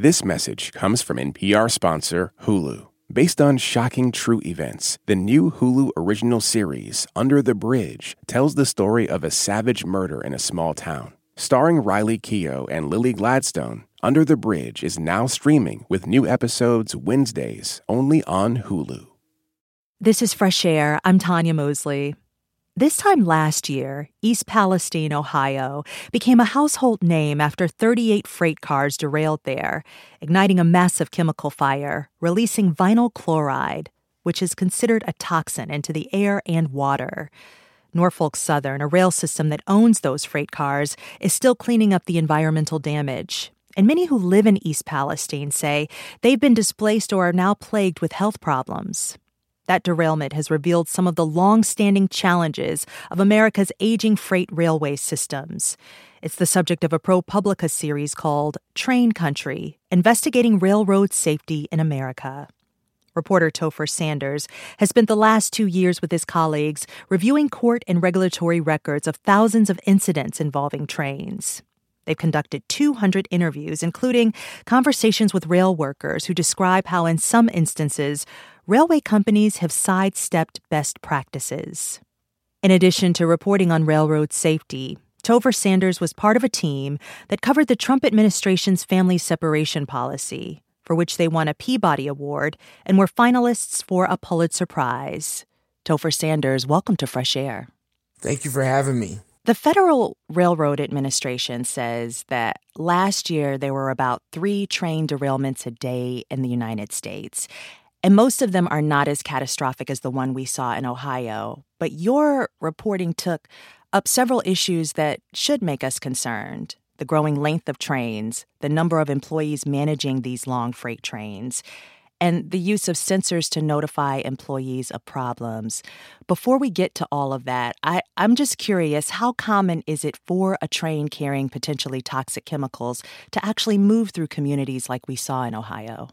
This message comes from NPR sponsor Hulu. Based on shocking true events, the new Hulu original series, Under the Bridge, tells the story of a savage murder in a small town. Starring Riley Keough and Lily Gladstone, Under the Bridge is now streaming with new episodes Wednesdays only on Hulu. This is Fresh Air. I'm Tanya Mosley. This time last year, East Palestine, Ohio, became a household name after 38 freight cars derailed there, igniting a massive chemical fire, releasing vinyl chloride, which is considered a toxin into the air and water. Norfolk Southern, a rail system that owns those freight cars, is still cleaning up the environmental damage. And many who live in East Palestine say they've been displaced or are now plagued with health problems. That derailment has revealed some of the long standing challenges of America's aging freight railway systems. It's the subject of a ProPublica series called Train Country Investigating Railroad Safety in America. Reporter Topher Sanders has spent the last two years with his colleagues reviewing court and regulatory records of thousands of incidents involving trains. They've conducted 200 interviews, including conversations with rail workers who describe how, in some instances, railway companies have sidestepped best practices. In addition to reporting on railroad safety, Topher Sanders was part of a team that covered the Trump administration's family separation policy, for which they won a Peabody Award and were finalists for a Pulitzer Prize. Topher Sanders, welcome to Fresh Air. Thank you for having me. The Federal Railroad Administration says that last year there were about three train derailments a day in the United States. And most of them are not as catastrophic as the one we saw in Ohio. But your reporting took up several issues that should make us concerned the growing length of trains, the number of employees managing these long freight trains, and the use of sensors to notify employees of problems. Before we get to all of that, I, I'm just curious how common is it for a train carrying potentially toxic chemicals to actually move through communities like we saw in Ohio?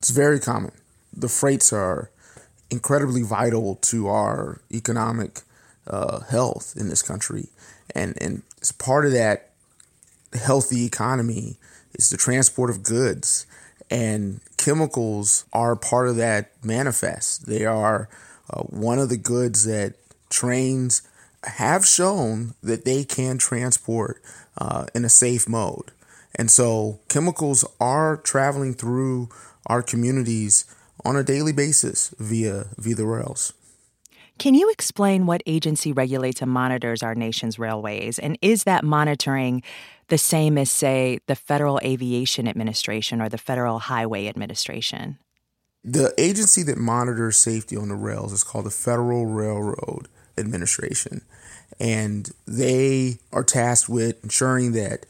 It's very common. The freights are incredibly vital to our economic uh, health in this country. And, and as part of that healthy economy is the transport of goods and chemicals are part of that manifest. They are uh, one of the goods that trains have shown that they can transport uh, in a safe mode. And so chemicals are traveling through our communities on a daily basis via via the rails. Can you explain what agency regulates and monitors our nation's railways? And is that monitoring the same as, say, the Federal Aviation Administration or the Federal Highway Administration? The agency that monitors safety on the rails is called the Federal Railroad Administration. And they are tasked with ensuring that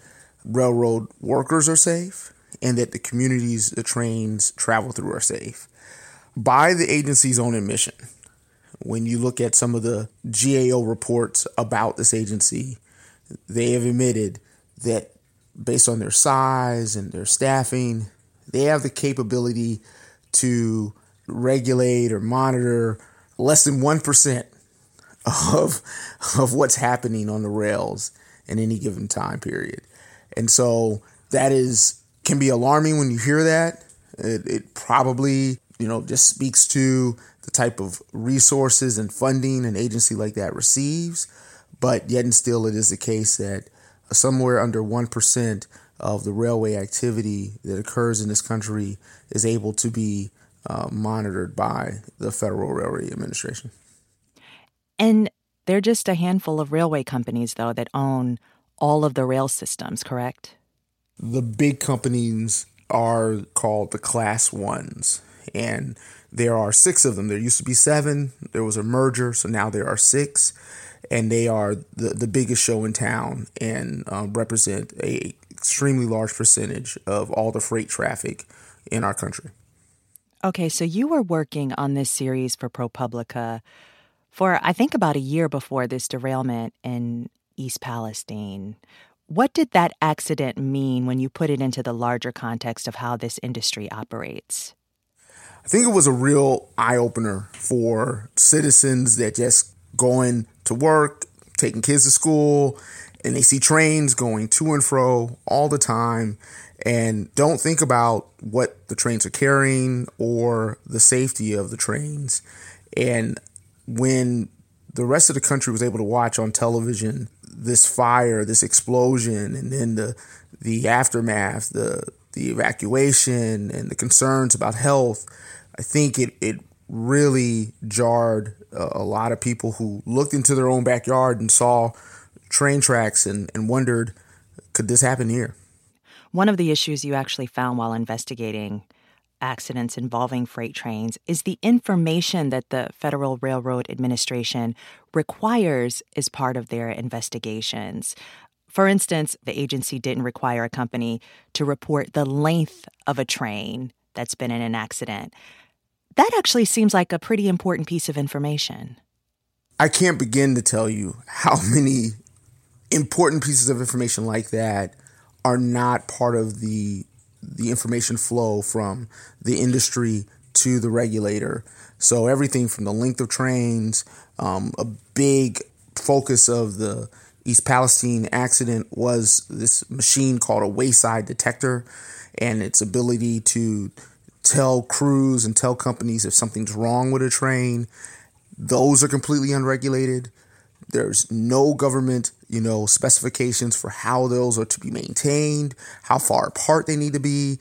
railroad workers are safe and that the communities the trains travel through are safe. By the agency's own admission, when you look at some of the GAO reports about this agency, they have admitted that based on their size and their staffing, they have the capability to regulate or monitor less than 1% of, of what's happening on the rails in any given time period. And so that is can be alarming when you hear that. It, it probably, you know, just speaks to the type of resources and funding an agency like that receives. But yet and still, it is the case that somewhere under 1% of the railway activity that occurs in this country is able to be uh, monitored by the Federal Railway Administration. And there are just a handful of railway companies, though, that own all of the rail systems, correct? The big companies are called the Class Ones. And there are six of them. There used to be seven. There was a merger, so now there are six, and they are the, the biggest show in town and uh, represent a extremely large percentage of all the freight traffic in our country. Okay, so you were working on this series for ProPublica for I think about a year before this derailment in East Palestine. What did that accident mean when you put it into the larger context of how this industry operates? I think it was a real eye opener for citizens that just going to work, taking kids to school, and they see trains going to and fro all the time. and don't think about what the trains are carrying or the safety of the trains. And when the rest of the country was able to watch on television this fire, this explosion, and then the the aftermath, the the evacuation, and the concerns about health, I think it it really jarred a, a lot of people who looked into their own backyard and saw train tracks and, and wondered, could this happen here? One of the issues you actually found while investigating accidents involving freight trains is the information that the Federal Railroad Administration requires as part of their investigations. For instance, the agency didn't require a company to report the length of a train that's been in an accident. That actually seems like a pretty important piece of information. I can't begin to tell you how many important pieces of information like that are not part of the the information flow from the industry to the regulator. So everything from the length of trains, um, a big focus of the East Palestine accident was this machine called a wayside detector and its ability to tell crews and tell companies if something's wrong with a train. Those are completely unregulated. There's no government, you know, specifications for how those are to be maintained, how far apart they need to be.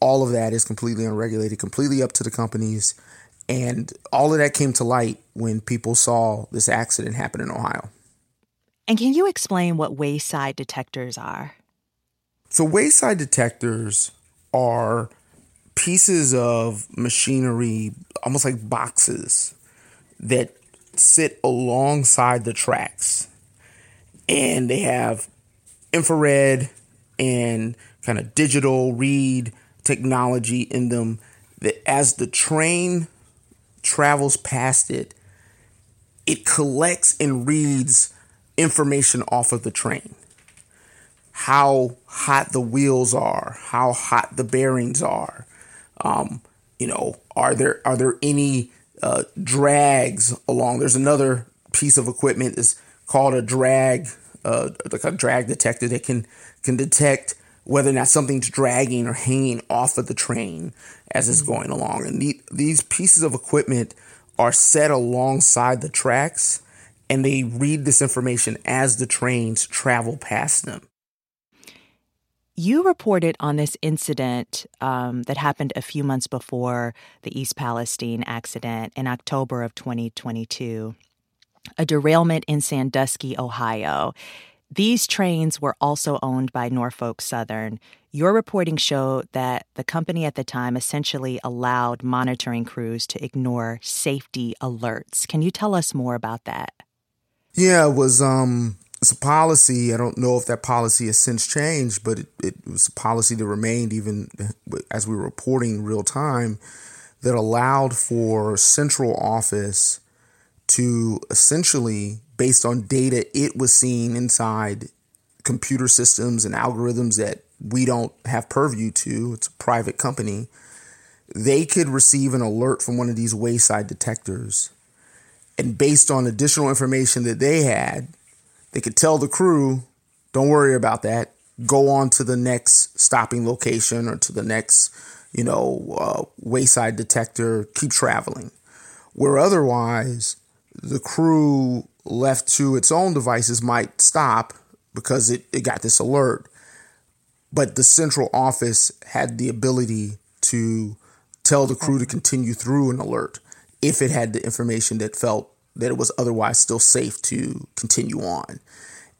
All of that is completely unregulated, completely up to the companies. And all of that came to light when people saw this accident happen in Ohio. And can you explain what wayside detectors are? So, wayside detectors are pieces of machinery, almost like boxes, that sit alongside the tracks. And they have infrared and kind of digital read technology in them that as the train travels past it, it collects and reads information off of the train. How hot the wheels are, how hot the bearings are. Um, you know, are there are there any uh, drags along. There's another piece of equipment that's called a drag, uh, like a drag detector that can can detect whether or not something's dragging or hanging off of the train as it's mm-hmm. going along. And the, these pieces of equipment are set alongside the tracks, and they read this information as the trains travel past them. You reported on this incident um, that happened a few months before the East Palestine accident in October of 2022, a derailment in Sandusky, Ohio. These trains were also owned by Norfolk Southern. Your reporting showed that the company at the time essentially allowed monitoring crews to ignore safety alerts. Can you tell us more about that? Yeah, it was um it's a policy. I don't know if that policy has since changed, but it, it was a policy that remained even as we were reporting real time that allowed for central office to essentially, based on data it was seeing inside computer systems and algorithms that we don't have purview to, it's a private company, they could receive an alert from one of these wayside detectors. And based on additional information that they had, they could tell the crew, don't worry about that. Go on to the next stopping location or to the next, you know, uh, wayside detector. Keep traveling. Where otherwise, the crew left to its own devices might stop because it, it got this alert. But the central office had the ability to tell the crew to continue through an alert if it had the information that felt that it was otherwise still safe to continue on.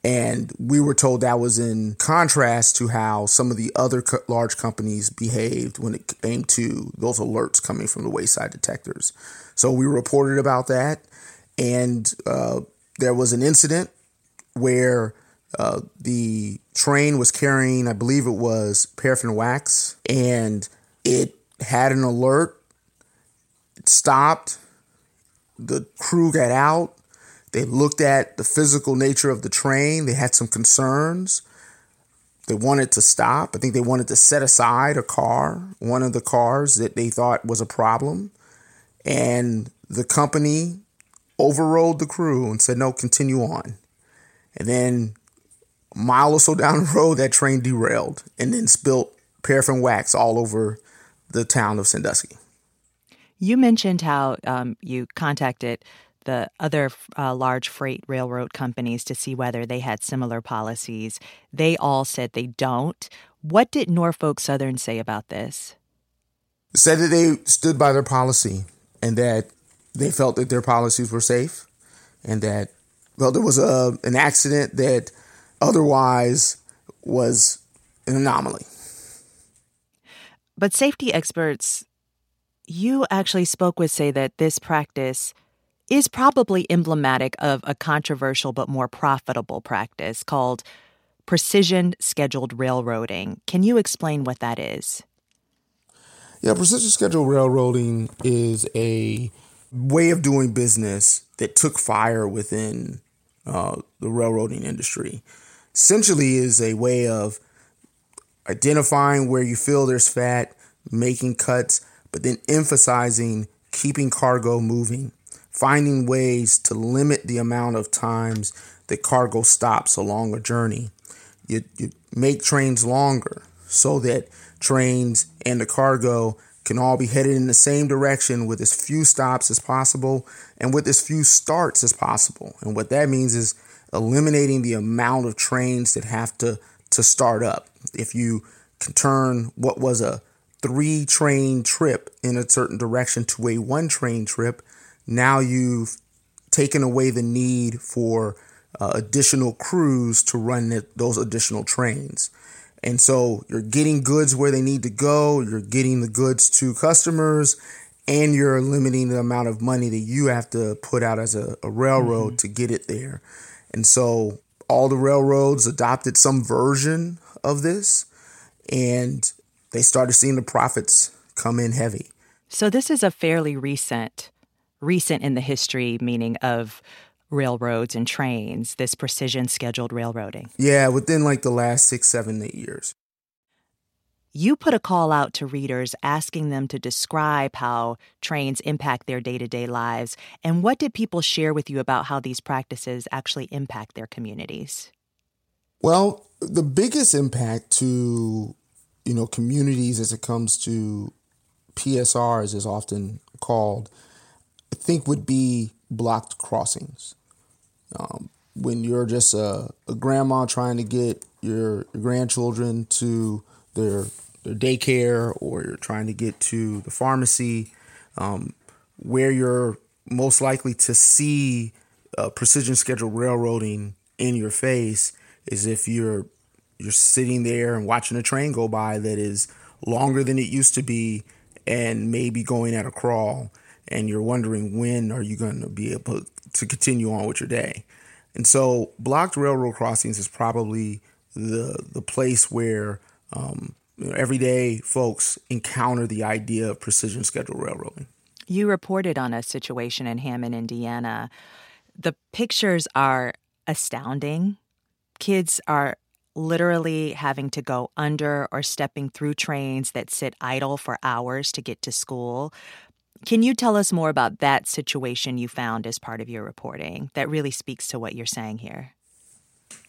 And we were told that was in contrast to how some of the other co- large companies behaved when it came to those alerts coming from the wayside detectors. So we reported about that. And uh, there was an incident where uh, the train was carrying, I believe it was paraffin wax, and it had an alert. It stopped the crew got out. They looked at the physical nature of the train. They had some concerns. They wanted to stop. I think they wanted to set aside a car, one of the cars that they thought was a problem. And the company overrode the crew and said, no, continue on. And then a mile or so down the road, that train derailed and then spilt paraffin wax all over the town of Sandusky. You mentioned how um, you contacted the other uh, large freight railroad companies to see whether they had similar policies. They all said they don't. What did Norfolk Southern say about this? Said that they stood by their policy and that they felt that their policies were safe and that, well, there was a, an accident that otherwise was an anomaly. But safety experts you actually spoke with say that this practice is probably emblematic of a controversial but more profitable practice called precision scheduled railroading. Can you explain what that is? Yeah, precision scheduled railroading is a way of doing business that took fire within uh, the railroading industry. Essentially, is a way of identifying where you feel there's fat, making cuts, but then emphasizing keeping cargo moving, finding ways to limit the amount of times that cargo stops along a journey. You, you make trains longer so that trains and the cargo can all be headed in the same direction with as few stops as possible and with as few starts as possible. And what that means is eliminating the amount of trains that have to to start up. If you can turn what was a three train trip in a certain direction to a one train trip, now you've taken away the need for uh, additional crews to run those additional trains. And so you're getting goods where they need to go, you're getting the goods to customers, and you're limiting the amount of money that you have to put out as a, a railroad mm-hmm. to get it there. And so all the railroads adopted some version of this. And they started seeing the profits come in heavy. So this is a fairly recent, recent in the history meaning of railroads and trains, this precision scheduled railroading. Yeah, within like the last six, seven, eight years. You put a call out to readers asking them to describe how trains impact their day to day lives. And what did people share with you about how these practices actually impact their communities? Well, the biggest impact to you know, communities as it comes to PSRs is often called, I think would be blocked crossings. Um, when you're just a, a, grandma trying to get your, your grandchildren to their their daycare or you're trying to get to the pharmacy, um, where you're most likely to see uh, precision scheduled railroading in your face is if you're you're sitting there and watching a train go by that is longer than it used to be and maybe going at a crawl and you're wondering when are you going to be able to continue on with your day. And so blocked railroad crossings is probably the the place where um, you know, everyday folks encounter the idea of precision scheduled railroading. You reported on a situation in hammond indiana. The pictures are astounding. Kids are literally having to go under or stepping through trains that sit idle for hours to get to school. Can you tell us more about that situation you found as part of your reporting that really speaks to what you're saying here?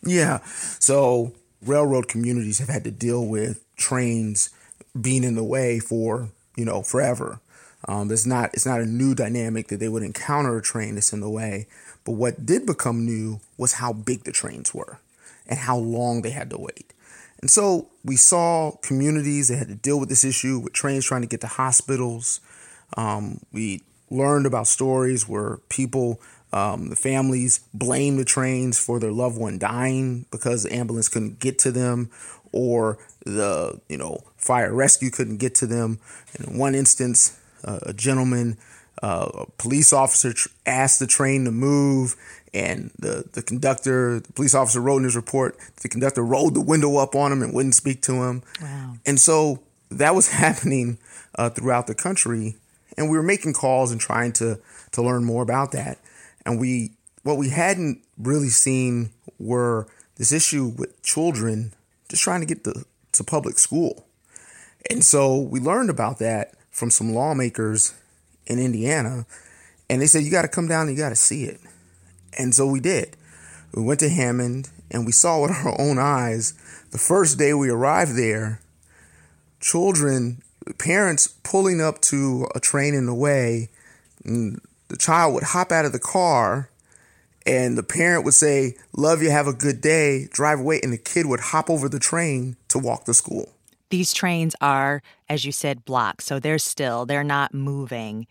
Yeah. So, railroad communities have had to deal with trains being in the way for, you know, forever. Um, it's not it's not a new dynamic that they would encounter a train that's in the way. But what did become new was how big the trains were and how long they had to wait. And so we saw communities that had to deal with this issue with trains trying to get to hospitals. Um, we learned about stories where people, um, the families, blame the trains for their loved one dying because the ambulance couldn't get to them, or the you know fire rescue couldn't get to them. in one instance, uh, a gentleman, uh, a police officer, tr- asked the train to move, and the, the conductor, the police officer wrote in his report, the conductor rolled the window up on him and wouldn't speak to him. Wow. And so that was happening uh, throughout the country. And we were making calls and trying to, to learn more about that. And we, what we hadn't really seen were this issue with children just trying to get to, to public school. And so we learned about that from some lawmakers in Indiana. And they said, you got to come down and you got to see it. And so we did. We went to Hammond and we saw with our own eyes the first day we arrived there children, parents pulling up to a train in the way, the child would hop out of the car and the parent would say, Love you, have a good day, drive away, and the kid would hop over the train to walk to school. These trains are, as you said, blocked. So they're still, they're not moving.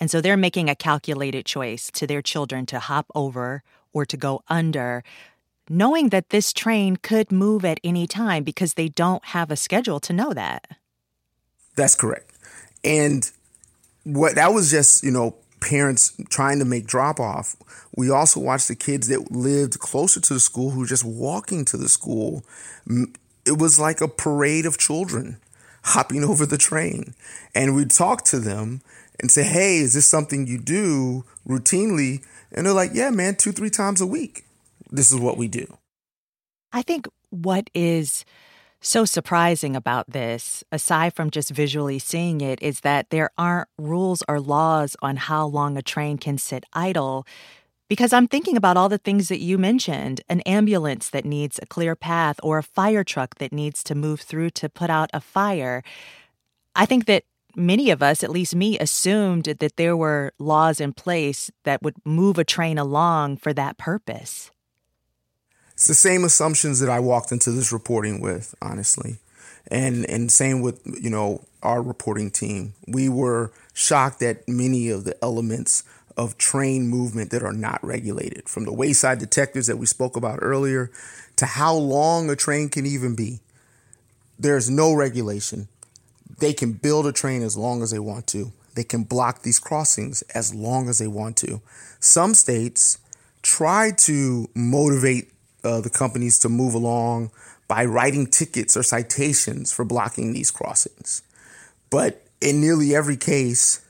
And so they're making a calculated choice to their children to hop over or to go under, knowing that this train could move at any time because they don't have a schedule to know that. That's correct. And what that was just, you know, parents trying to make drop off. We also watched the kids that lived closer to the school who were just walking to the school. It was like a parade of children hopping over the train. And we'd talk to them and say, Hey, is this something you do routinely? And they're like, Yeah, man, two, three times a week. This is what we do. I think what is so surprising about this, aside from just visually seeing it, is that there aren't rules or laws on how long a train can sit idle. Because I'm thinking about all the things that you mentioned an ambulance that needs a clear path, or a fire truck that needs to move through to put out a fire. I think that many of us, at least me, assumed that there were laws in place that would move a train along for that purpose. It's the same assumptions that I walked into this reporting with, honestly. And and same with, you know, our reporting team. We were shocked at many of the elements of train movement that are not regulated, from the wayside detectors that we spoke about earlier to how long a train can even be. There's no regulation. They can build a train as long as they want to. They can block these crossings as long as they want to. Some states try to motivate uh, the companies to move along by writing tickets or citations for blocking these crossings. But in nearly every case,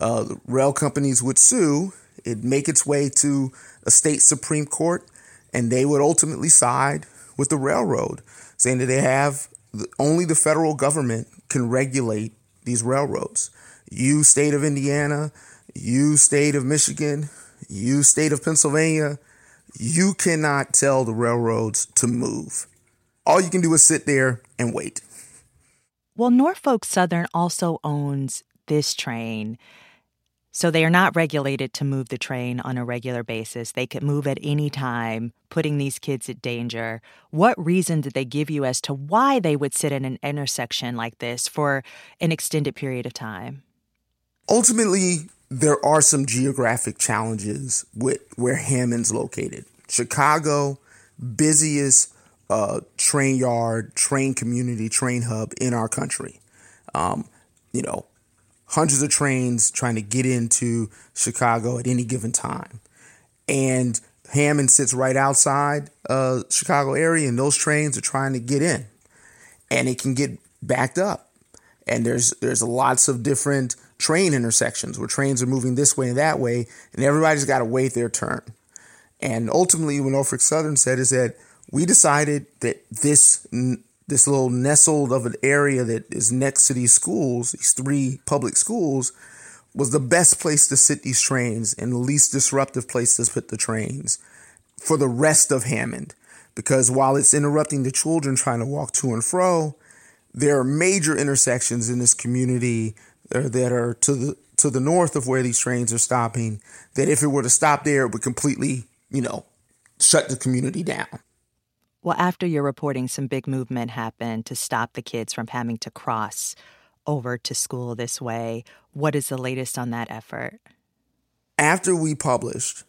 uh, rail companies would sue. It'd make its way to a state supreme court, and they would ultimately side with the railroad, saying that they have only the federal government can regulate these railroads. You, state of Indiana, you, state of Michigan, you, state of Pennsylvania, you cannot tell the railroads to move. All you can do is sit there and wait. Well, Norfolk Southern also owns this train. So they are not regulated to move the train on a regular basis. They could move at any time, putting these kids at danger. What reason did they give you as to why they would sit in an intersection like this for an extended period of time? Ultimately, there are some geographic challenges with where Hammond's located. Chicago, busiest uh, train yard, train community, train hub in our country. Um, you know, hundreds of trains trying to get into Chicago at any given time. And Hammond sits right outside uh, Chicago area, and those trains are trying to get in, and it can get backed up. And there's there's lots of different train intersections where trains are moving this way and that way, and everybody's got to wait their turn. And ultimately, what Norfolk Southern said is that we decided that this this little nestled of an area that is next to these schools, these three public schools, was the best place to sit these trains and the least disruptive place to put the trains for the rest of Hammond. Because while it's interrupting the children trying to walk to and fro, there are major intersections in this community that are to the to the north of where these trains are stopping. That if it were to stop there, it would completely, you know, shut the community down. Well, after your reporting, some big movement happened to stop the kids from having to cross over to school this way. What is the latest on that effort? After we published,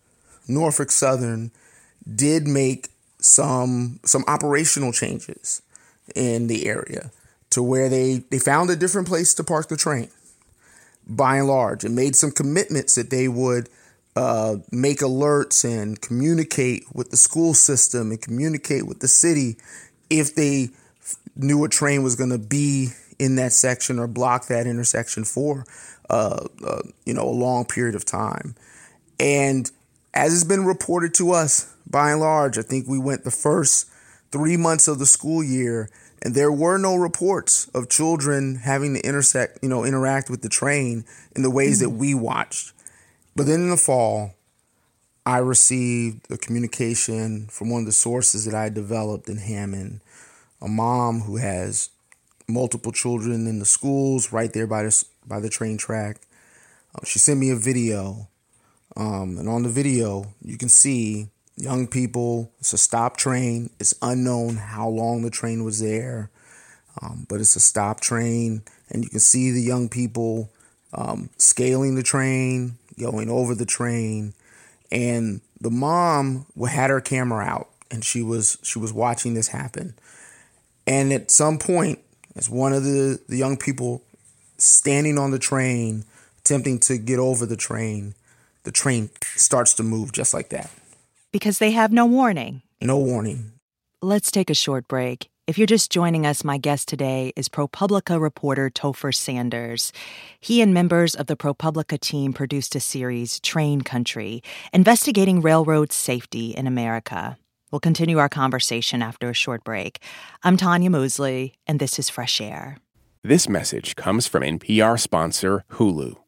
Norfolk Southern did make some some operational changes in the area to where they, they found a different place to park the train by and large and made some commitments that they would uh, make alerts and communicate with the school system and communicate with the city if they knew a train was going to be in that section or block that intersection for uh, uh, you know a long period of time and as has been reported to us by and large i think we went the first three months of the school year and there were no reports of children having to intersect, you know, interact with the train in the ways mm-hmm. that we watched. But then in the fall, I received a communication from one of the sources that I developed in Hammond, a mom who has multiple children in the schools right there by the by the train track. Uh, she sent me a video, um, and on the video you can see young people. It's a stop train. It's unknown how long the train was there, um, but it's a stop train, and you can see the young people um, scaling the train, going over the train, and the mom had her camera out, and she was she was watching this happen. And at some point, as one of the, the young people standing on the train, attempting to get over the train, the train starts to move just like that. Because they have no warning. No warning. Let's take a short break. If you're just joining us, my guest today is ProPublica reporter Topher Sanders. He and members of the ProPublica team produced a series, Train Country, investigating railroad safety in America. We'll continue our conversation after a short break. I'm Tanya Mosley, and this is Fresh Air. This message comes from NPR sponsor Hulu.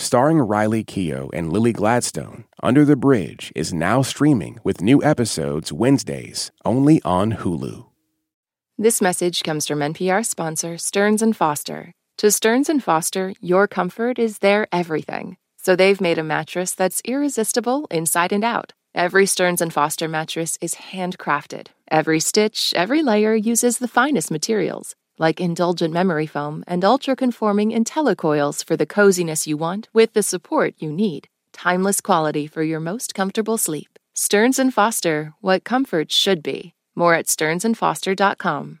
Starring Riley Keough and Lily Gladstone, Under the Bridge is now streaming with new episodes Wednesdays only on Hulu. This message comes from NPR sponsor Stearns and Foster. To Stearns and Foster, your comfort is their everything. So they've made a mattress that's irresistible inside and out. Every Stearns and Foster mattress is handcrafted. Every stitch, every layer uses the finest materials like indulgent memory foam and ultra conforming IntelliCoils for the coziness you want with the support you need. Timeless quality for your most comfortable sleep. Stearns and Foster, what comfort should be. More at stearnsandfoster.com.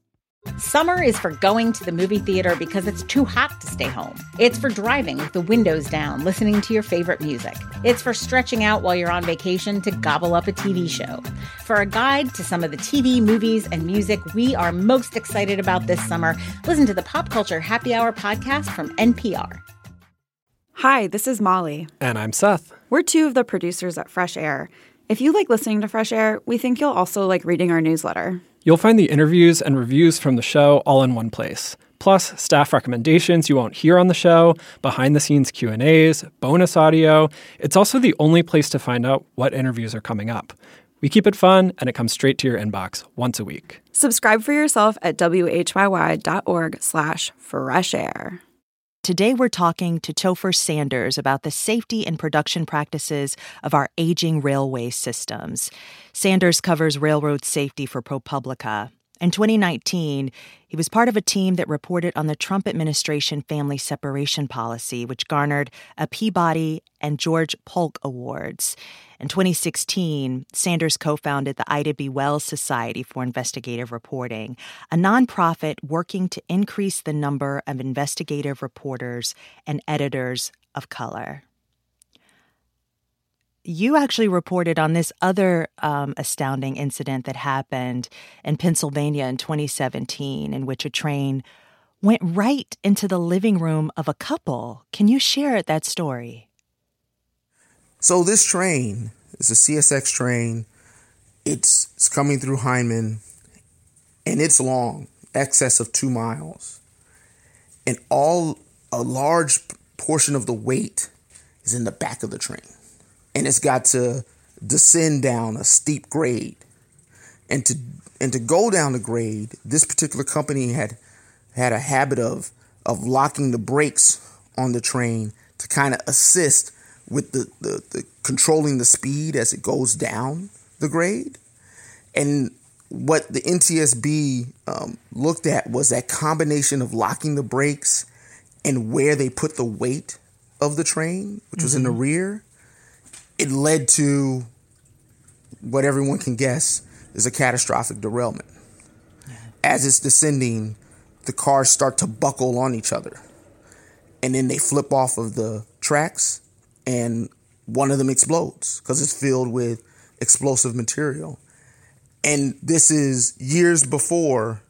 Summer is for going to the movie theater because it's too hot to stay home. It's for driving with the windows down, listening to your favorite music. It's for stretching out while you're on vacation to gobble up a TV show. For a guide to some of the TV, movies, and music we are most excited about this summer, listen to the Pop Culture Happy Hour podcast from NPR. Hi, this is Molly. And I'm Seth. We're two of the producers at Fresh Air. If you like listening to Fresh Air, we think you'll also like reading our newsletter. You'll find the interviews and reviews from the show all in one place. Plus, staff recommendations you won't hear on the show, behind-the-scenes Q&As, bonus audio. It's also the only place to find out what interviews are coming up. We keep it fun and it comes straight to your inbox once a week. Subscribe for yourself at whyy.org slash fresh air. Today, we're talking to Topher Sanders about the safety and production practices of our aging railway systems. Sanders covers railroad safety for ProPublica. In 2019, he was part of a team that reported on the Trump administration family separation policy, which garnered a Peabody and George Polk Awards. In 2016, Sanders co founded the Ida B. Wells Society for Investigative Reporting, a nonprofit working to increase the number of investigative reporters and editors of color. You actually reported on this other um, astounding incident that happened in Pennsylvania in 2017, in which a train went right into the living room of a couple. Can you share that story? So this train is a CSX train. It's, it's coming through Hyndman, and it's long, excess of two miles, and all a large portion of the weight is in the back of the train, and it's got to descend down a steep grade, and to and to go down the grade, this particular company had had a habit of of locking the brakes on the train to kind of assist with the, the, the controlling the speed as it goes down the grade. And what the NTSB um, looked at was that combination of locking the brakes and where they put the weight of the train, which was mm-hmm. in the mm-hmm. rear. It led to what everyone can guess is a catastrophic derailment. as it's descending, the cars start to buckle on each other. And then they flip off of the tracks and one of them explodes because it's filled with explosive material. And this is years before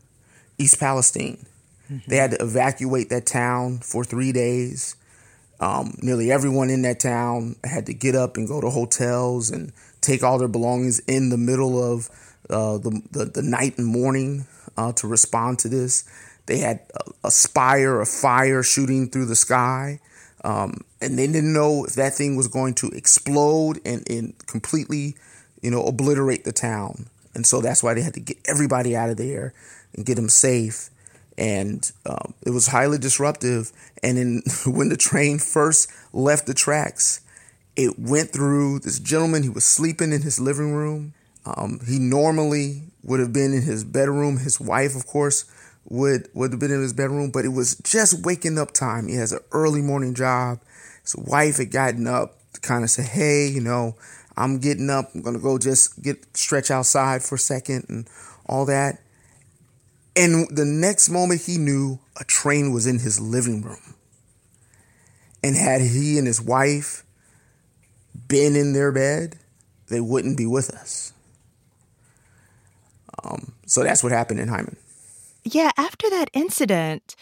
East Palestine. Mm-hmm. They had to evacuate that town for three days. Um, nearly everyone in that town had to get up and go to hotels and take all their belongings in the middle of uh, the, the, the night and morning uh, to respond to this. They had a, a spire of fire shooting through the sky. Um, and they didn't know if that thing was going to explode and, and completely, you know, obliterate the town. And so that's why they had to get everybody out of there and get them safe. And um, it was highly disruptive. And when the train first left the tracks, it went through this gentleman. He was sleeping in his living room. Um, he normally would have been in his bedroom. His wife, of course, would would have been in his bedroom, but it was just waking up time. He has an early morning job. His wife had gotten up to kind of say, "Hey, you know, I'm getting up. I'm gonna go just get stretch outside for a second and all that." And the next moment, he knew a train was in his living room. And had he and his wife been in their bed, they wouldn't be with us. Um, so that's what happened in Hyndman. Yeah, after that incident,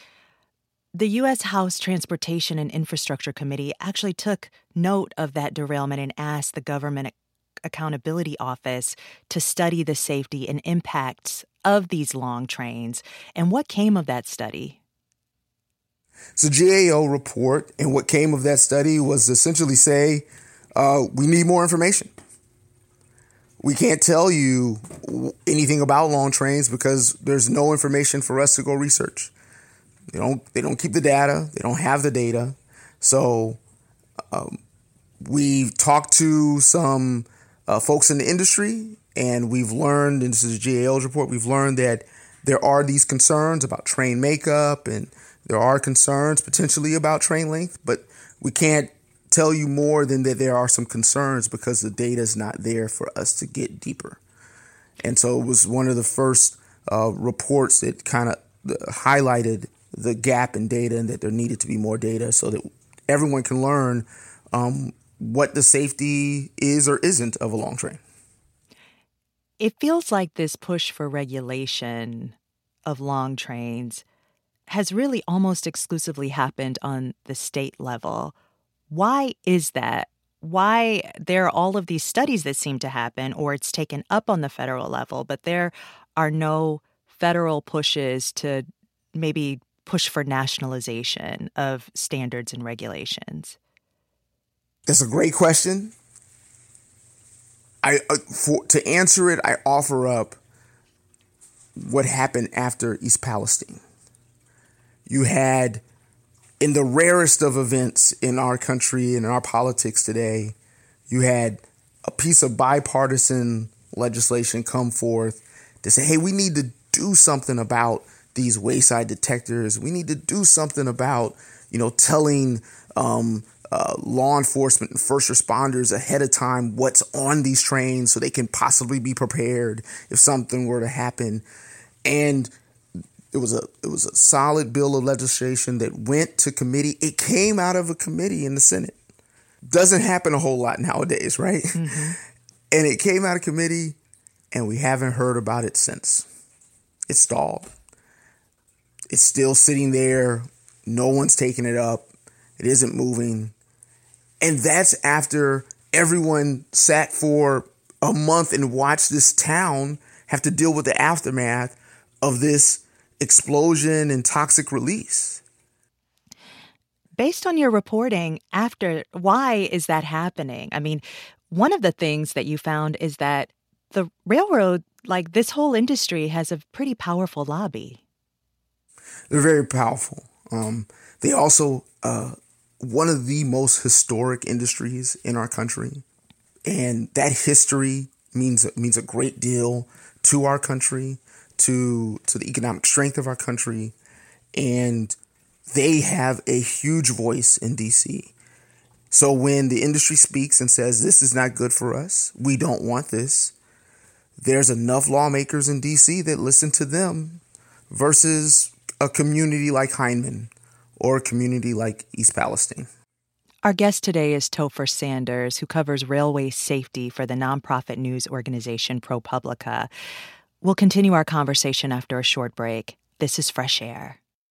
the U.S. House Transportation and Infrastructure Committee actually took note of that derailment and asked the Government Accountability Office to study the safety and impacts of these long trains. And what came of that study? So, GAO report and what came of that study was essentially say uh, we need more information we can't tell you anything about long trains because there's no information for us to go research. They don't they don't keep the data. They don't have the data. So um, we've talked to some uh, folks in the industry, and we've learned. And this is GAO's report. We've learned that there are these concerns about train makeup, and there are concerns potentially about train length, but we can't tell you more than that there are some concerns because the data is not there for us to get deeper. And so it was one of the first uh, reports that kind of highlighted the gap in data and that there needed to be more data so that everyone can learn um, what the safety is or isn't of a long train. It feels like this push for regulation of long trains has really almost exclusively happened on the state level. Why is that? Why there are all of these studies that seem to happen, or it's taken up on the federal level, but there are no federal pushes to maybe push for nationalization of standards and regulations? That's a great question. I uh, for to answer it, I offer up what happened after East Palestine. You had in the rarest of events in our country and in our politics today, you had a piece of bipartisan legislation come forth to say, hey, we need to do something about these wayside detectors. We need to do something about, you know, telling um, uh, law enforcement and first responders ahead of time what's on these trains so they can possibly be prepared if something were to happen. And it was a it was a solid bill of legislation that went to committee. It came out of a committee in the Senate. Doesn't happen a whole lot nowadays, right? Mm-hmm. And it came out of committee, and we haven't heard about it since. It stalled. It's still sitting there. No one's taking it up. It isn't moving. And that's after everyone sat for a month and watched this town have to deal with the aftermath of this explosion and toxic release. Based on your reporting, after why is that happening? I mean, one of the things that you found is that the railroad, like this whole industry, has a pretty powerful lobby. They're very powerful. Um, they also uh, one of the most historic industries in our country, and that history means means a great deal to our country to to the economic strength of our country, and they have a huge voice in DC. So when the industry speaks and says this is not good for us, we don't want this, there's enough lawmakers in DC that listen to them versus a community like Hyndman or a community like East Palestine. Our guest today is Topher Sanders, who covers railway safety for the nonprofit news organization ProPublica. We'll continue our conversation after a short break. This is Fresh Air.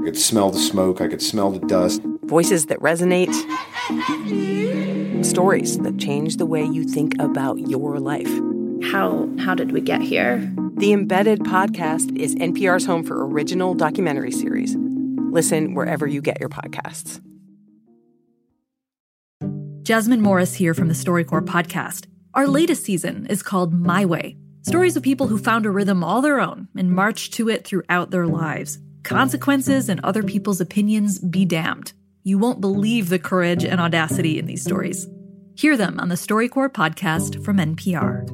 I could smell the smoke, I could smell the dust. Voices that resonate. Stories that change the way you think about your life. How how did we get here? The Embedded podcast is NPR's home for original documentary series. Listen wherever you get your podcasts. Jasmine Morris here from the StoryCorps podcast. Our latest season is called My Way. Stories of people who found a rhythm all their own and marched to it throughout their lives. Consequences and other people's opinions be damned. You won't believe the courage and audacity in these stories. Hear them on the StoryCorps podcast from NPR.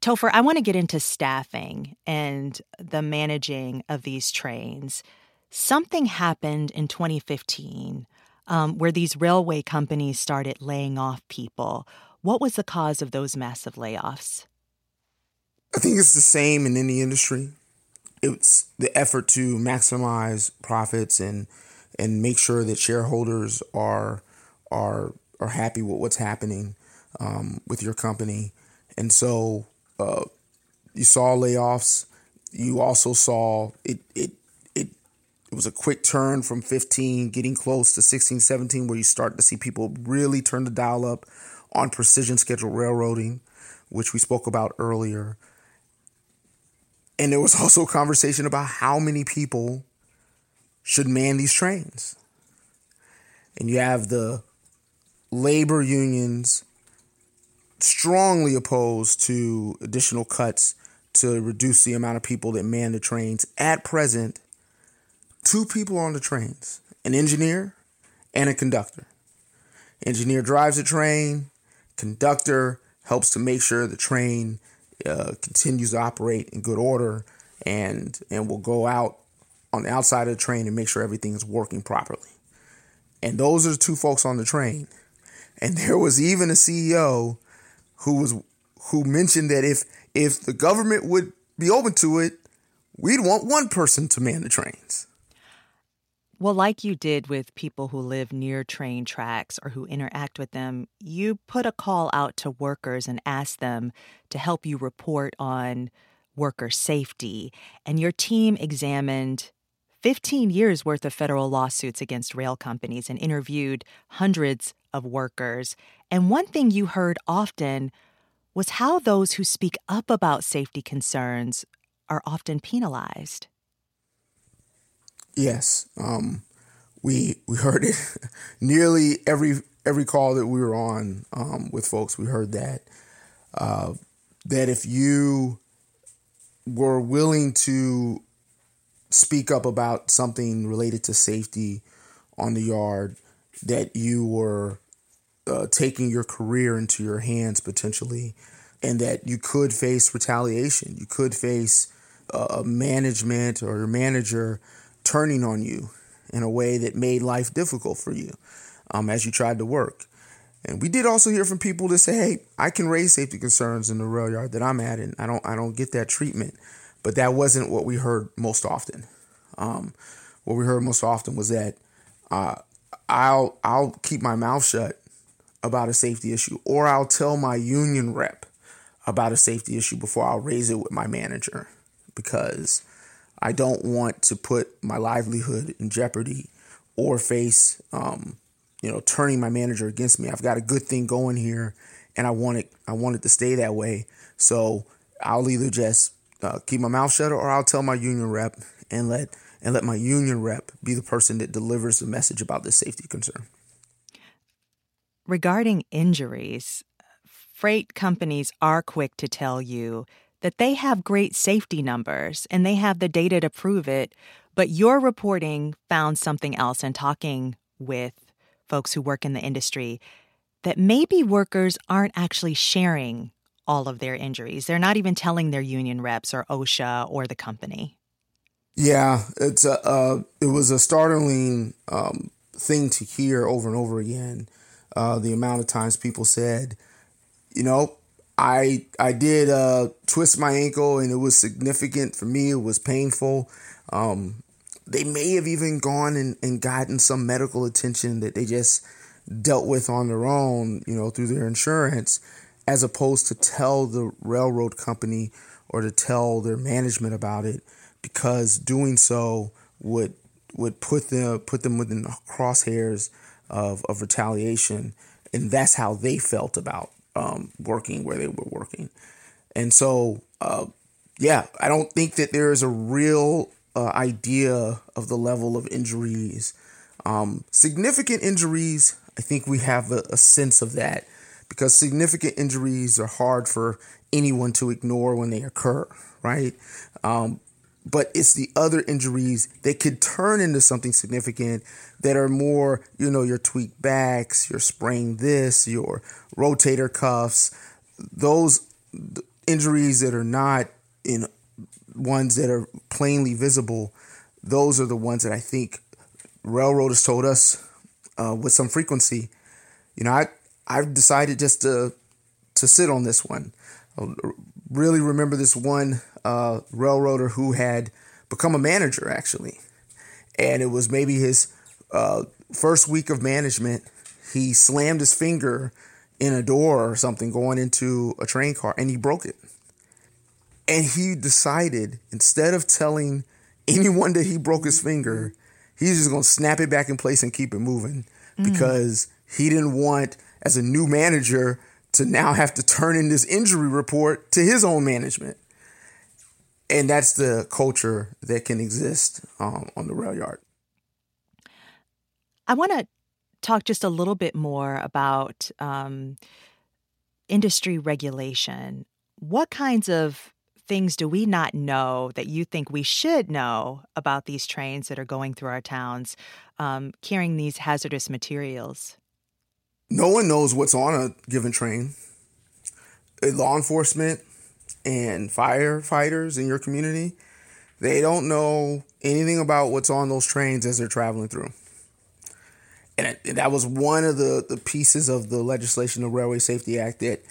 Topher, I want to get into staffing and the managing of these trains. Something happened in 2015 um, where these railway companies started laying off people. What was the cause of those massive layoffs? I think it's the same in any industry. It's the effort to maximize profits and and make sure that shareholders are are are happy with what's happening um, with your company. And so uh, you saw layoffs. You also saw it it it it was a quick turn from 15 getting close to 16 17 where you start to see people really turn the dial up on precision scheduled railroading which we spoke about earlier and there was also a conversation about how many people should man these trains. And you have the labor unions strongly opposed to additional cuts to reduce the amount of people that man the trains. At present, two people on the trains an engineer and a conductor. Engineer drives the train, conductor helps to make sure the train uh, continues to operate in good order and and will go out on the outside of the train and make sure everything is working properly. And those are the two folks on the train. And there was even a CEO who was who mentioned that if if the government would be open to it, we'd want one person to man the trains. Well, like you did with people who live near train tracks or who interact with them, you put a call out to workers and asked them to help you report on worker safety. And your team examined 15 years worth of federal lawsuits against rail companies and interviewed hundreds of workers. And one thing you heard often was how those who speak up about safety concerns are often penalized. Yes, um, we we heard it nearly every every call that we were on um, with folks. We heard that uh, that if you were willing to speak up about something related to safety on the yard, that you were uh, taking your career into your hands potentially, and that you could face retaliation. You could face uh, management or your manager turning on you in a way that made life difficult for you um, as you tried to work. And we did also hear from people that say, "Hey, I can raise safety concerns in the rail yard that I'm at, and I don't, I don't get that treatment." But that wasn't what we heard most often. Um, what we heard most often was that uh, I'll, I'll keep my mouth shut about a safety issue, or I'll tell my union rep about a safety issue before I'll raise it with my manager, because I don't want to put my livelihood in jeopardy or face, um, you know, turning my manager against me. I've got a good thing going here, and I want it. I want it to stay that way. So I'll either just uh, keep my mouth shut, or I'll tell my union rep and let and let my union rep be the person that delivers the message about this safety concern. Regarding injuries, freight companies are quick to tell you that they have great safety numbers and they have the data to prove it, but your reporting found something else and talking with folks who work in the industry that maybe workers aren't actually sharing all of their injuries. They're not even telling their union reps or OSHA or the company. Yeah, it's a, uh, it was a startling um, thing to hear over and over again. Uh, the amount of times people said, you know, I I did uh, twist my ankle and it was significant for me. It was painful. Um, they may have even gone and, and gotten some medical attention that they just dealt with on their own, you know, through their insurance, as opposed to tell the railroad company or to tell their management about it, because doing so would would put them put them within the crosshairs of, of retaliation, and that's how they felt about um, working where they were working. And so, uh, yeah, I don't think that there is a real uh, idea of the level of injuries. Um, significant injuries, I think we have a, a sense of that because significant injuries are hard for anyone to ignore when they occur, right? Um, but it's the other injuries that could turn into something significant that are more, you know, your tweaked backs, your sprained this, your rotator cuffs, those injuries that are not in ones that are plainly visible, those are the ones that I think railroad has told us uh, with some frequency. You know, I I've decided just to to sit on this one. I really remember this one uh, railroader who had become a manager actually, and it was maybe his uh, first week of management. He slammed his finger in a door or something going into a train car, and he broke it. And he decided instead of telling anyone that he broke his finger, he's just going to snap it back in place and keep it moving mm. because he didn't want, as a new manager, to now have to turn in this injury report to his own management. And that's the culture that can exist um, on the rail yard. I want to talk just a little bit more about um, industry regulation. What kinds of things do we not know that you think we should know about these trains that are going through our towns um, carrying these hazardous materials? No one knows what's on a given train. Law enforcement and firefighters in your community, they don't know anything about what's on those trains as they're traveling through. And that was one of the, the pieces of the legislation, the Railway Safety Act, that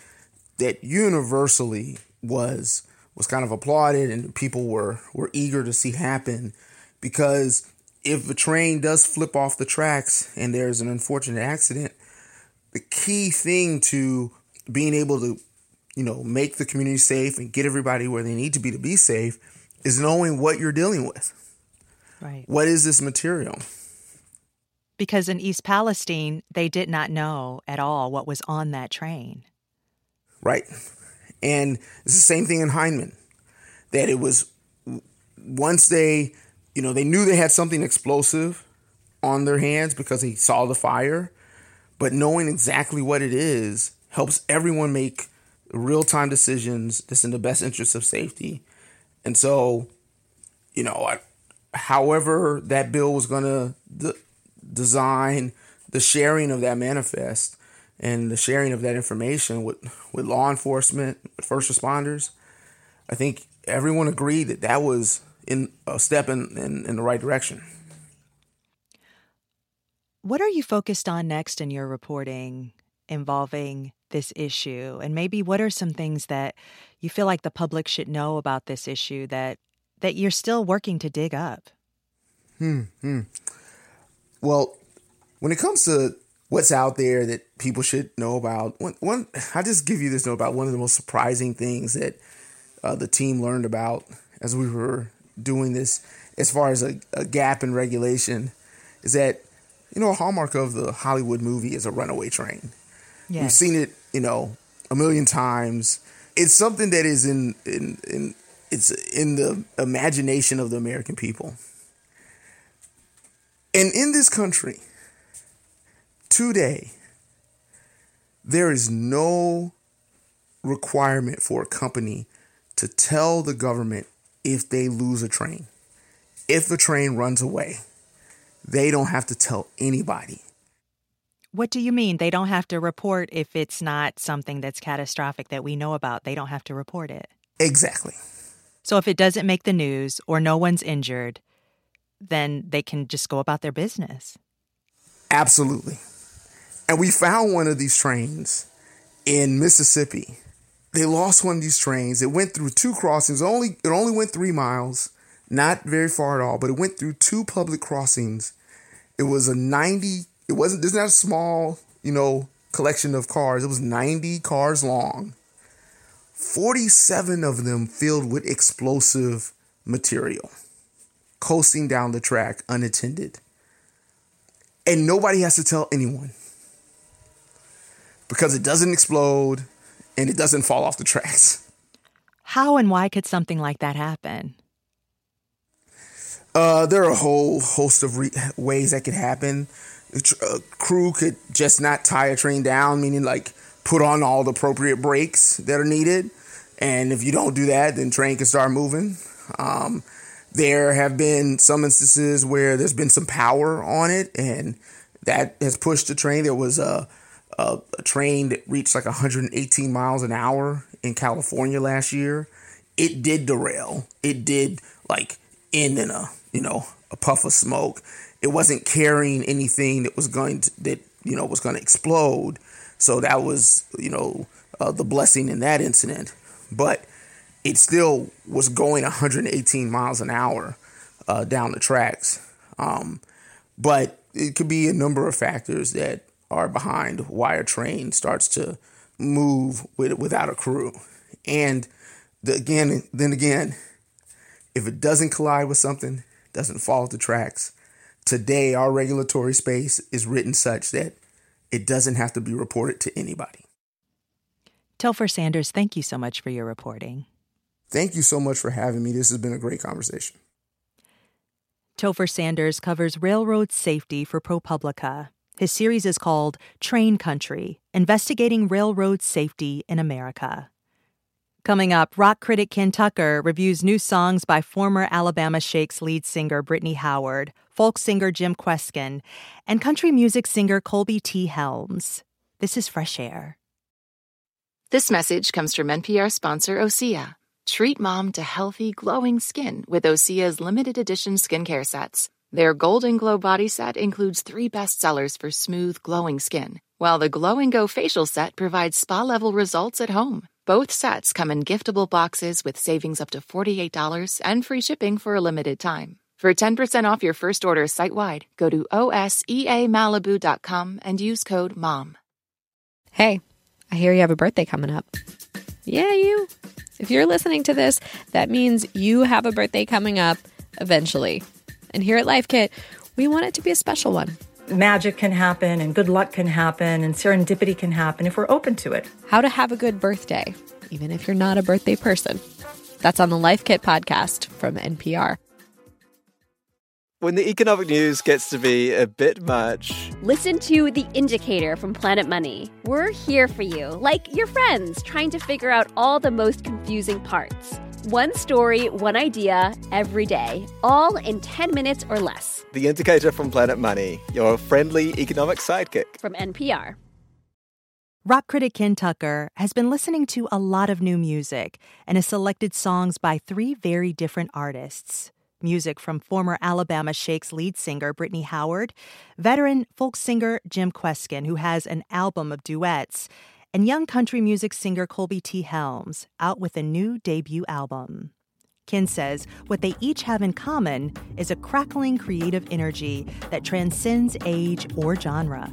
that universally was was kind of applauded and people were were eager to see happen because if a train does flip off the tracks and there's an unfortunate accident, the key thing to being able to, you know, make the community safe and get everybody where they need to be to be safe is knowing what you're dealing with. Right. What is this material? Because in East Palestine, they did not know at all what was on that train. Right. And it's the same thing in Hyndman, that it was once they, you know, they knew they had something explosive on their hands because they saw the fire, but knowing exactly what it is helps everyone make real time decisions that's in the best interest of safety. And so, you know, I, however that bill was going to de- design the sharing of that manifest, and the sharing of that information with, with law enforcement, first responders, I think everyone agreed that that was in a step in, in, in the right direction. What are you focused on next in your reporting involving this issue? And maybe what are some things that you feel like the public should know about this issue that that you're still working to dig up? Hmm. hmm. Well, when it comes to what's out there that people should know about. One, one I just give you this note about one of the most surprising things that uh, the team learned about as we were doing this, as far as a, a gap in regulation, is that you know a hallmark of the Hollywood movie is a runaway train. Yes. We've seen it, you know, a million times. It's something that is in in in it's in the imagination of the American people. And in this country, today, there is no requirement for a company to tell the government if they lose a train. If the train runs away, they don't have to tell anybody. What do you mean? They don't have to report if it's not something that's catastrophic that we know about. They don't have to report it. Exactly. So if it doesn't make the news or no one's injured, then they can just go about their business. Absolutely. And we found one of these trains in Mississippi. They lost one of these trains. It went through two crossings. It only it only went 3 miles, not very far at all, but it went through two public crossings. It was a 90 it wasn't this is not a small, you know, collection of cars. It was 90 cars long. 47 of them filled with explosive material, coasting down the track unattended. And nobody has to tell anyone because it doesn't explode and it doesn't fall off the tracks. How and why could something like that happen? Uh, there are a whole host of re- ways that could happen. A uh, crew could just not tie a train down, meaning like put on all the appropriate brakes that are needed. And if you don't do that, then train can start moving. Um, there have been some instances where there's been some power on it, and that has pushed the train. There was a, a, a train that reached like 118 miles an hour in California last year. It did derail. It did like end in a you know a puff of smoke. It wasn't carrying anything that was going to that you know was going to explode. So that was you know uh, the blessing in that incident. But it still was going 118 miles an hour uh, down the tracks. Um, but it could be a number of factors that are behind why a train starts to move with without a crew. And the, again, then again, if it doesn't collide with something, doesn't fall off the tracks, today our regulatory space is written such that it doesn't have to be reported to anybody. Topher Sanders, thank you so much for your reporting. Thank you so much for having me. This has been a great conversation. Topher Sanders covers railroad safety for ProPublica. His series is called Train Country Investigating Railroad Safety in America. Coming up, rock critic Ken Tucker reviews new songs by former Alabama Shakes lead singer Brittany Howard, folk singer Jim Kweskin, and country music singer Colby T. Helms. This is Fresh Air. This message comes from NPR sponsor Osea. Treat mom to healthy, glowing skin with Osea's limited edition skincare sets. Their Golden Glow body set includes three bestsellers for smooth, glowing skin, while the Glow and Go facial set provides spa level results at home. Both sets come in giftable boxes with savings up to $48 and free shipping for a limited time. For 10% off your first order site wide, go to OSEAMalibu.com and use code MOM. Hey, I hear you have a birthday coming up. Yeah, you. If you're listening to this, that means you have a birthday coming up eventually. And here at Life Kit, we want it to be a special one. Magic can happen, and good luck can happen, and serendipity can happen if we're open to it. How to have a good birthday, even if you're not a birthday person. That's on the Life Kit podcast from NPR. When the economic news gets to be a bit much, listen to The Indicator from Planet Money. We're here for you, like your friends, trying to figure out all the most confusing parts. One story, one idea, every day, all in 10 minutes or less. The Indicator from Planet Money, your friendly economic sidekick. From NPR. Rock critic Ken Tucker has been listening to a lot of new music and has selected songs by three very different artists music from former Alabama Shakes lead singer Brittany Howard, veteran folk singer Jim Kweskin, who has an album of duets, and young country music singer Colby T. Helms, out with a new debut album. Ken says what they each have in common is a crackling creative energy that transcends age or genre.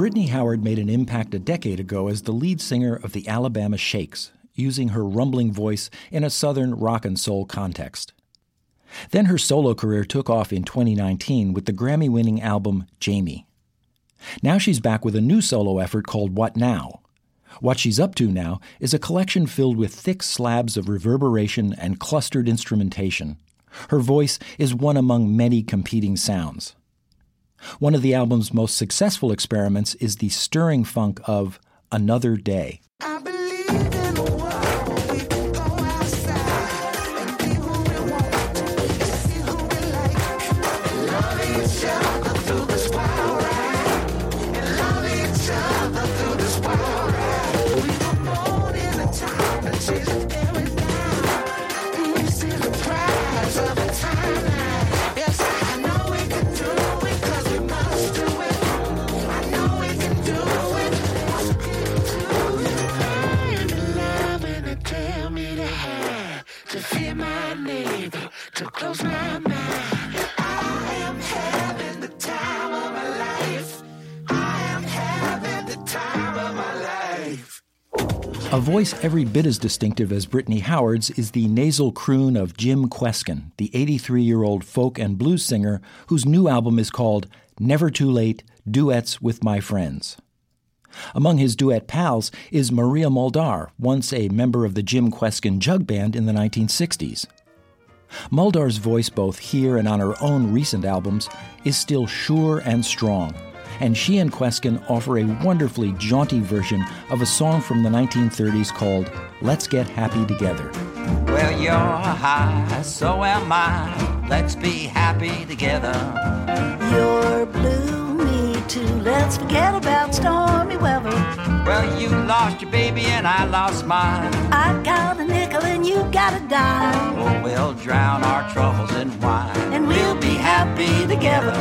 Brittany Howard made an impact a decade ago as the lead singer of the Alabama Shakes, using her rumbling voice in a southern rock and soul context. Then her solo career took off in 2019 with the Grammy winning album Jamie. Now she's back with a new solo effort called What Now? What she's up to now is a collection filled with thick slabs of reverberation and clustered instrumentation. Her voice is one among many competing sounds. One of the album's most successful experiments is the stirring funk of Another Day. A voice every bit as distinctive as Brittany Howard's is the nasal croon of Jim Kweskin, the 83 year old folk and blues singer whose new album is called Never Too Late Duets with My Friends. Among his duet pals is Maria Muldaur, once a member of the Jim Kweskin Jug Band in the 1960s. Muldaur's voice, both here and on her own recent albums, is still sure and strong and she and Kweskin offer a wonderfully jaunty version of a song from the 1930s called Let's Get Happy Together. Well, you're high, so am I. Let's be happy together. You're blue, too. Let's forget about stormy weather. Well, you lost your baby and I lost mine. I got a nickel and you got a dime. Oh, we'll drown our troubles in wine. And we'll be happy together.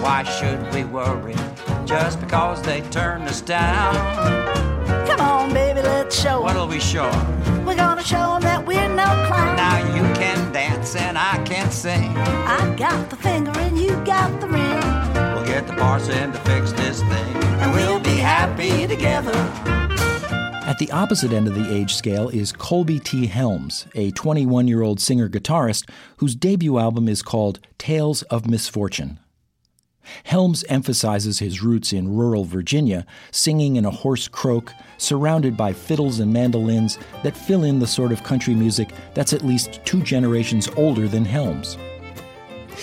Why should we worry just because they turned us down? Come on, baby, let's show 'em. What'll we show 'em? We're gonna show 'em that we're no clown. Now you can dance and I can sing. I got the finger and you got the ring. The fix this thing. And we'll be happy together. At the opposite end of the age scale is Colby T. Helms, a 21 year old singer guitarist whose debut album is called Tales of Misfortune. Helms emphasizes his roots in rural Virginia, singing in a hoarse croak, surrounded by fiddles and mandolins that fill in the sort of country music that's at least two generations older than Helms.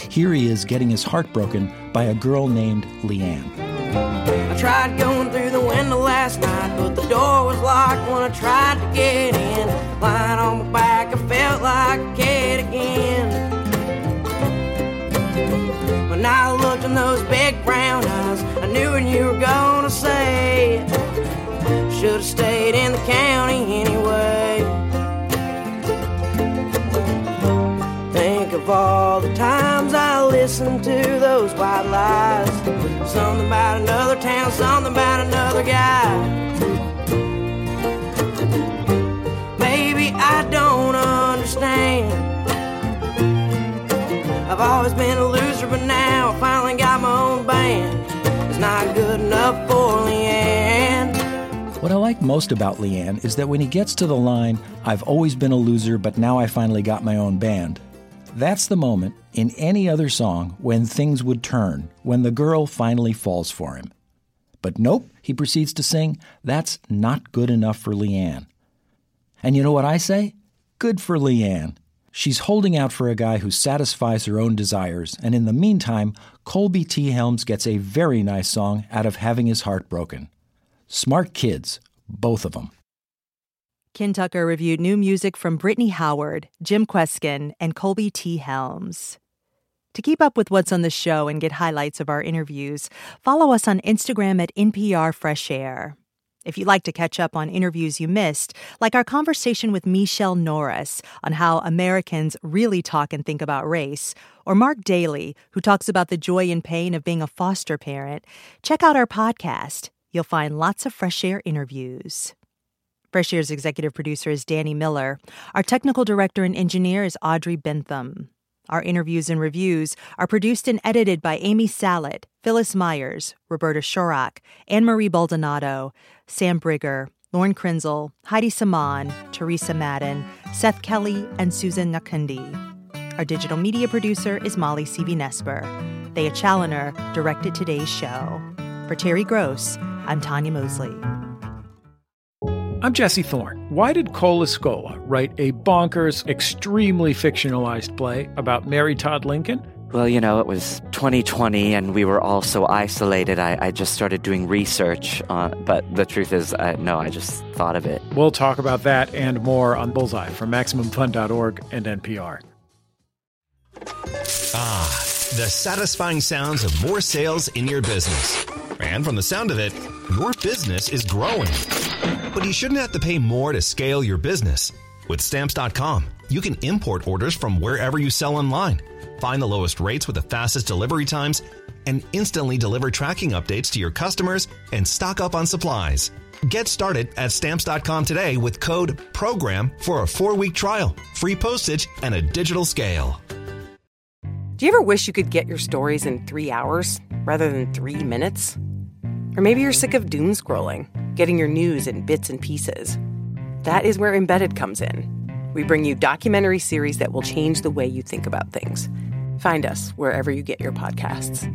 Here he is getting his heart broken by a girl named Leanne. I tried going through the window last night, but the door was locked when I tried to get in. Lying on my back, I felt like a kid again. When I looked in those big brown eyes, I knew what you were gonna say. Should've stayed lies. Something about another town, something about another guy. Maybe I don't understand. I've always been a loser, but now I finally got my own band. It's not good enough for Leanne. What I like most about Leanne is that when he gets to the line, I've always been a loser, but now I finally got my own band, that's the moment in any other song when things would turn, when the girl finally falls for him. But nope, he proceeds to sing, that's not good enough for Leanne. And you know what I say? Good for Leanne. She's holding out for a guy who satisfies her own desires, and in the meantime, Colby T. Helms gets a very nice song out of having his heart broken. Smart kids, both of them. Ken Tucker reviewed new music from Brittany Howard, Jim Kweskin, and Colby T. Helms. To keep up with what's on the show and get highlights of our interviews, follow us on Instagram at NPR Fresh Air. If you'd like to catch up on interviews you missed, like our conversation with Michele Norris on how Americans really talk and think about race, or Mark Daly, who talks about the joy and pain of being a foster parent, check out our podcast. You'll find lots of Fresh Air interviews. Fresh Air's executive producer is Danny Miller. Our technical director and engineer is Audrey Bentham. Our interviews and reviews are produced and edited by Amy Salit, Phyllis Myers, Roberta Shorrock, Anne Marie Baldonado, Sam Briger, Lauren Krenzel, Heidi Saman, Teresa Madden, Seth Kelley, and Susan Nyakundi. Our digital media producer is Molly Seavy-Nesper. Thea Chaloner directed today's show. For Terry Gross, I'm Tanya Mosley. I'm Jesse Thorne. Why did Cole Escola write a bonkers, extremely fictionalized play about Mary Todd Lincoln? Well, you know, it was 2020 and we were all so isolated. I, I just started doing research. On, but the truth is, uh, no, I just thought of it. We'll talk about that and more on Bullseye from MaximumFun.org and NPR. Ah, the satisfying sounds of more sales in your business. And from the sound of it, your business is growing. But you shouldn't have to pay more to scale your business. With stamps.com, you can import orders from wherever you sell online, find the lowest rates with the fastest delivery times, and instantly deliver tracking updates to your customers and stock up on supplies. Get started at stamps.com today with code PROGRAM for a four week trial, free postage, and a digital scale. Do you ever wish you could get your stories in three hours rather than three minutes? Or maybe you're sick of doom scrolling, getting your news in bits and pieces. That is where Embedded comes in. We bring you documentary series that will change the way you think about things. Find us wherever you get your podcasts.